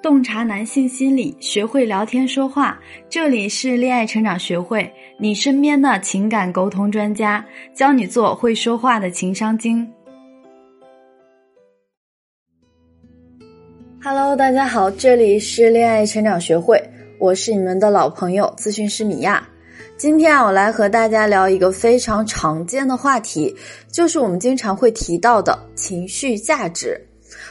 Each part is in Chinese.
洞察男性心理，学会聊天说话。这里是恋爱成长学会，你身边的情感沟通专家，教你做会说话的情商精。Hello，大家好，这里是恋爱成长学会，我是你们的老朋友咨询师米娅。今天啊，我来和大家聊一个非常常见的话题，就是我们经常会提到的情绪价值。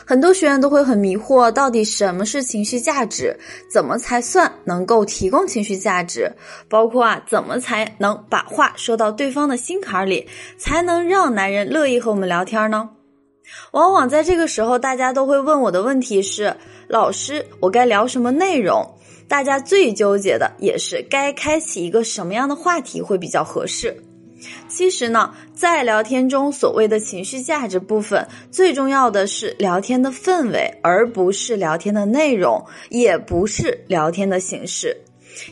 很多学员都会很迷惑，到底什么是情绪价值？怎么才算能够提供情绪价值？包括啊，怎么才能把话说到对方的心坎里，才能让男人乐意和我们聊天呢？往往在这个时候，大家都会问我的问题是：老师，我该聊什么内容？大家最纠结的也是该开启一个什么样的话题会比较合适。其实呢，在聊天中，所谓的情绪价值部分，最重要的是聊天的氛围，而不是聊天的内容，也不是聊天的形式。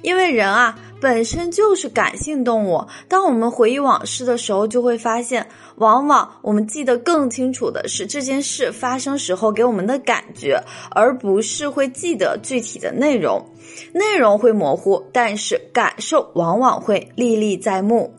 因为人啊，本身就是感性动物。当我们回忆往事的时候，就会发现，往往我们记得更清楚的是这件事发生时候给我们的感觉，而不是会记得具体的内容。内容会模糊，但是感受往往会历历在目。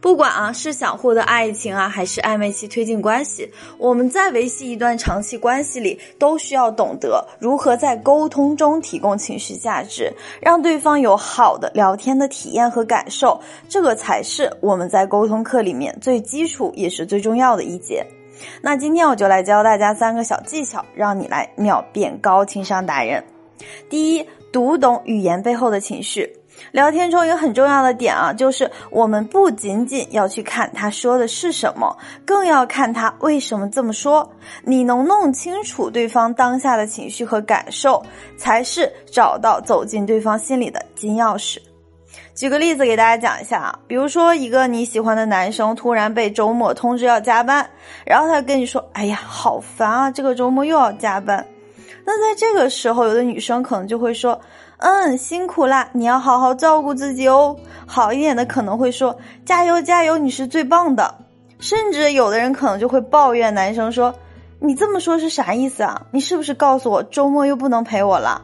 不管啊是想获得爱情啊，还是暧昧期推进关系，我们在维系一段长期关系里，都需要懂得如何在沟通中提供情绪价值，让对方有好的聊天的体验和感受。这个才是我们在沟通课里面最基础也是最重要的一节。那今天我就来教大家三个小技巧，让你来秒变高情商达人。第一，读懂语言背后的情绪。聊天中一个很重要的点啊，就是我们不仅仅要去看他说的是什么，更要看他为什么这么说。你能弄清楚对方当下的情绪和感受，才是找到走进对方心里的金钥匙。举个例子给大家讲一下啊，比如说一个你喜欢的男生突然被周末通知要加班，然后他跟你说：“哎呀，好烦啊，这个周末又要加班。”那在这个时候，有的女生可能就会说。嗯，辛苦啦！你要好好照顾自己哦。好一点的可能会说：“加油，加油，你是最棒的。”甚至有的人可能就会抱怨男生说：“你这么说是啥意思啊？你是不是告诉我周末又不能陪我了？”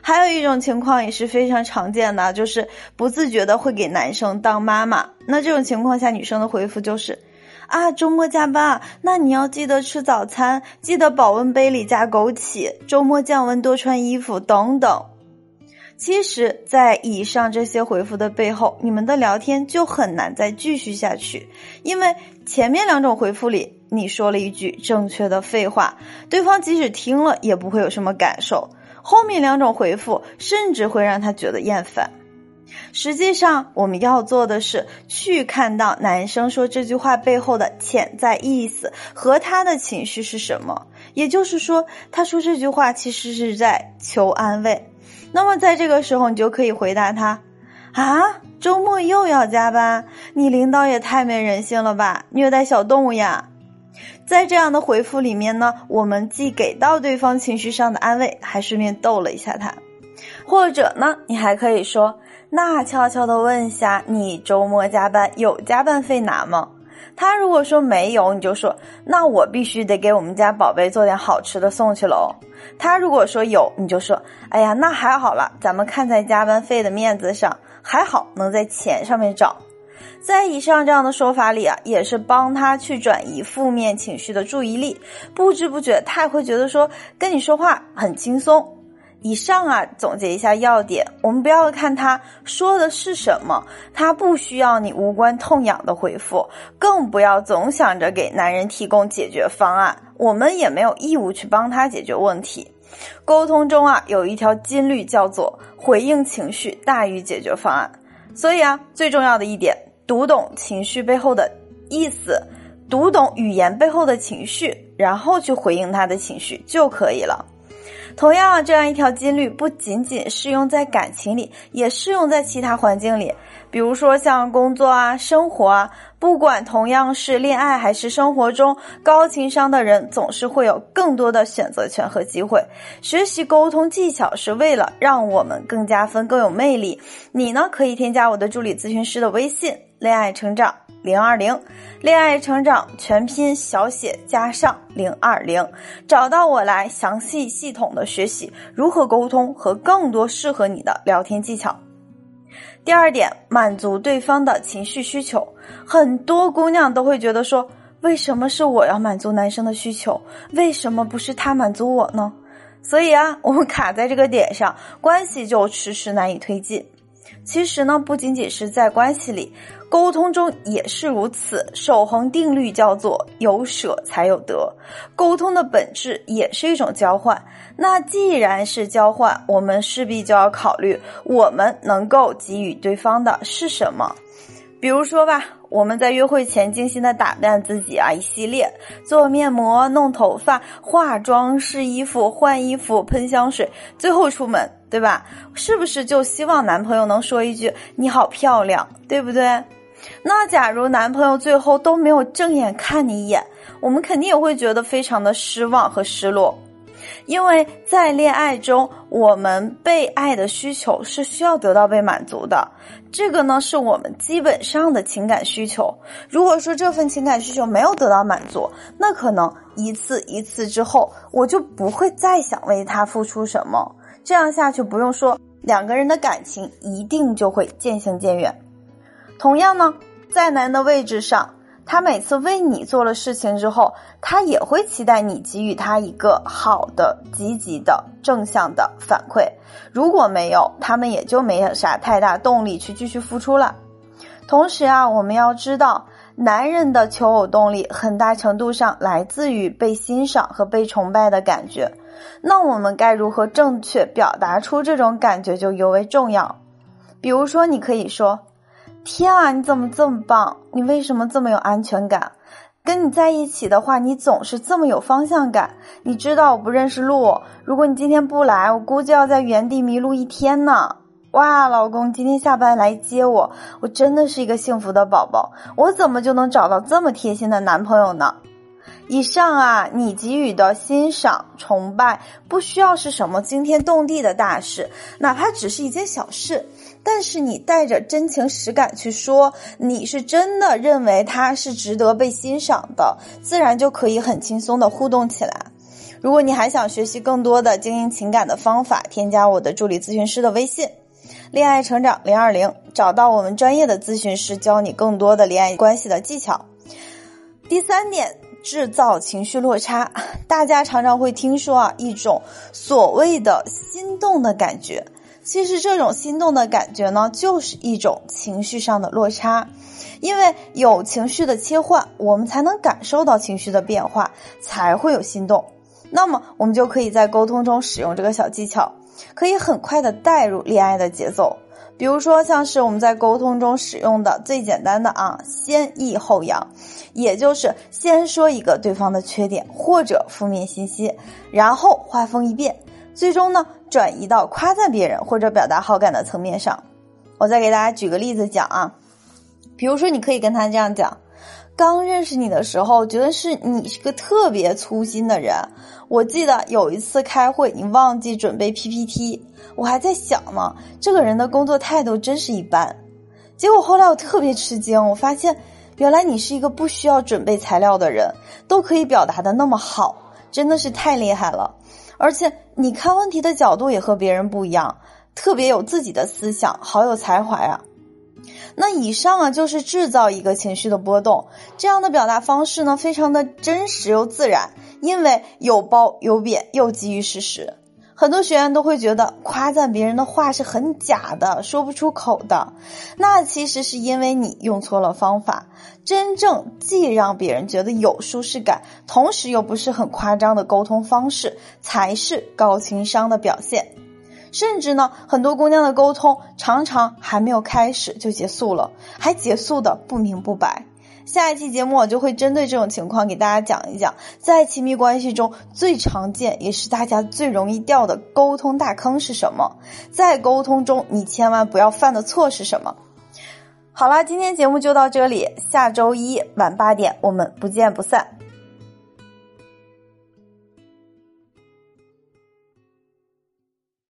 还有一种情况也是非常常见的，就是不自觉的会给男生当妈妈。那这种情况下，女生的回复就是：“啊，周末加班，那你要记得吃早餐，记得保温杯里加枸杞，周末降温多穿衣服，等等。”其实，在以上这些回复的背后，你们的聊天就很难再继续下去，因为前面两种回复里，你说了一句正确的废话，对方即使听了也不会有什么感受；后面两种回复，甚至会让他觉得厌烦。实际上，我们要做的是去看到男生说这句话背后的潜在意思和他的情绪是什么，也就是说，他说这句话其实是在求安慰。那么在这个时候，你就可以回答他：“啊，周末又要加班，你领导也太没人性了吧，虐待小动物呀！”在这样的回复里面呢，我们既给到对方情绪上的安慰，还顺便逗了一下他。或者呢，你还可以说：“那悄悄的问一下，你周末加班有加班费拿吗？”他如果说没有，你就说：“那我必须得给我们家宝贝做点好吃的送去喽。”他如果说有，你就说：“哎呀，那还好了，咱们看在加班费的面子上，还好能在钱上面找。”在以上这样的说法里啊，也是帮他去转移负面情绪的注意力，不知不觉他也会觉得说跟你说话很轻松。以上啊，总结一下要点，我们不要看他说的是什么，他不需要你无关痛痒的回复，更不要总想着给男人提供解决方案，我们也没有义务去帮他解决问题。沟通中啊，有一条金律叫做回应情绪大于解决方案，所以啊，最重要的一点，读懂情绪背后的意思，读懂语言背后的情绪，然后去回应他的情绪就可以了。同样，这样一条金律不仅仅适用在感情里，也适用在其他环境里。比如说像工作啊、生活啊，不管同样是恋爱还是生活中，高情商的人总是会有更多的选择权和机会。学习沟通技巧是为了让我们更加分、更有魅力。你呢，可以添加我的助理咨询师的微信“恋爱成长”。零二零，恋爱成长全拼小写加上零二零，找到我来详细系统的学习如何沟通和更多适合你的聊天技巧。第二点，满足对方的情绪需求。很多姑娘都会觉得说，为什么是我要满足男生的需求？为什么不是他满足我呢？所以啊，我们卡在这个点上，关系就迟迟难以推进。其实呢，不仅仅是在关系里，沟通中也是如此。守恒定律叫做有舍才有得，沟通的本质也是一种交换。那既然是交换，我们势必就要考虑我们能够给予对方的是什么。比如说吧，我们在约会前精心的打扮自己啊，一系列做面膜、弄头发、化妆、试衣服、换衣服、喷香水，最后出门，对吧？是不是就希望男朋友能说一句“你好漂亮”，对不对？那假如男朋友最后都没有正眼看你一眼，我们肯定也会觉得非常的失望和失落。因为在恋爱中，我们被爱的需求是需要得到被满足的，这个呢是我们基本上的情感需求。如果说这份情感需求没有得到满足，那可能一次一次之后，我就不会再想为他付出什么。这样下去，不用说，两个人的感情一定就会渐行渐远。同样呢，在男人的位置上。他每次为你做了事情之后，他也会期待你给予他一个好的、积极的、正向的反馈。如果没有，他们也就没有啥太大动力去继续付出了。同时啊，我们要知道，男人的求偶动力很大程度上来自于被欣赏和被崇拜的感觉。那我们该如何正确表达出这种感觉就尤为重要。比如说，你可以说。天啊，你怎么这么棒？你为什么这么有安全感？跟你在一起的话，你总是这么有方向感。你知道我不认识路，如果你今天不来，我估计要在原地迷路一天呢。哇，老公，今天下班来接我，我真的是一个幸福的宝宝。我怎么就能找到这么贴心的男朋友呢？以上啊，你给予的欣赏、崇拜，不需要是什么惊天动地的大事，哪怕只是一件小事。但是你带着真情实感去说，你是真的认为他是值得被欣赏的，自然就可以很轻松的互动起来。如果你还想学习更多的经营情感的方法，添加我的助理咨询师的微信“恋爱成长零二零”，找到我们专业的咨询师，教你更多的恋爱关系的技巧。第三点，制造情绪落差。大家常常会听说啊，一种所谓的心动的感觉。其实这种心动的感觉呢，就是一种情绪上的落差，因为有情绪的切换，我们才能感受到情绪的变化，才会有心动。那么我们就可以在沟通中使用这个小技巧，可以很快的带入恋爱的节奏。比如说，像是我们在沟通中使用的最简单的啊，先抑后扬，也就是先说一个对方的缺点或者负面信息，然后话锋一变。最终呢，转移到夸赞别人或者表达好感的层面上。我再给大家举个例子讲啊，比如说你可以跟他这样讲：刚认识你的时候，觉得是你是个特别粗心的人。我记得有一次开会，你忘记准备 PPT，我还在想呢，这个人的工作态度真是一般。结果后来我特别吃惊，我发现原来你是一个不需要准备材料的人，都可以表达的那么好，真的是太厉害了。而且你看问题的角度也和别人不一样，特别有自己的思想，好有才华呀。那以上啊就是制造一个情绪的波动，这样的表达方式呢，非常的真实又自然，因为有褒有贬又基于事实。很多学员都会觉得夸赞别人的话是很假的，说不出口的。那其实是因为你用错了方法。真正既让别人觉得有舒适感，同时又不是很夸张的沟通方式，才是高情商的表现。甚至呢，很多姑娘的沟通常常还没有开始就结束了，还结束的不明不白。下一期节目我就会针对这种情况给大家讲一讲，在亲密关系中最常见也是大家最容易掉的沟通大坑是什么？在沟通中你千万不要犯的错是什么？好啦，今天节目就到这里，下周一晚八点我们不见不散。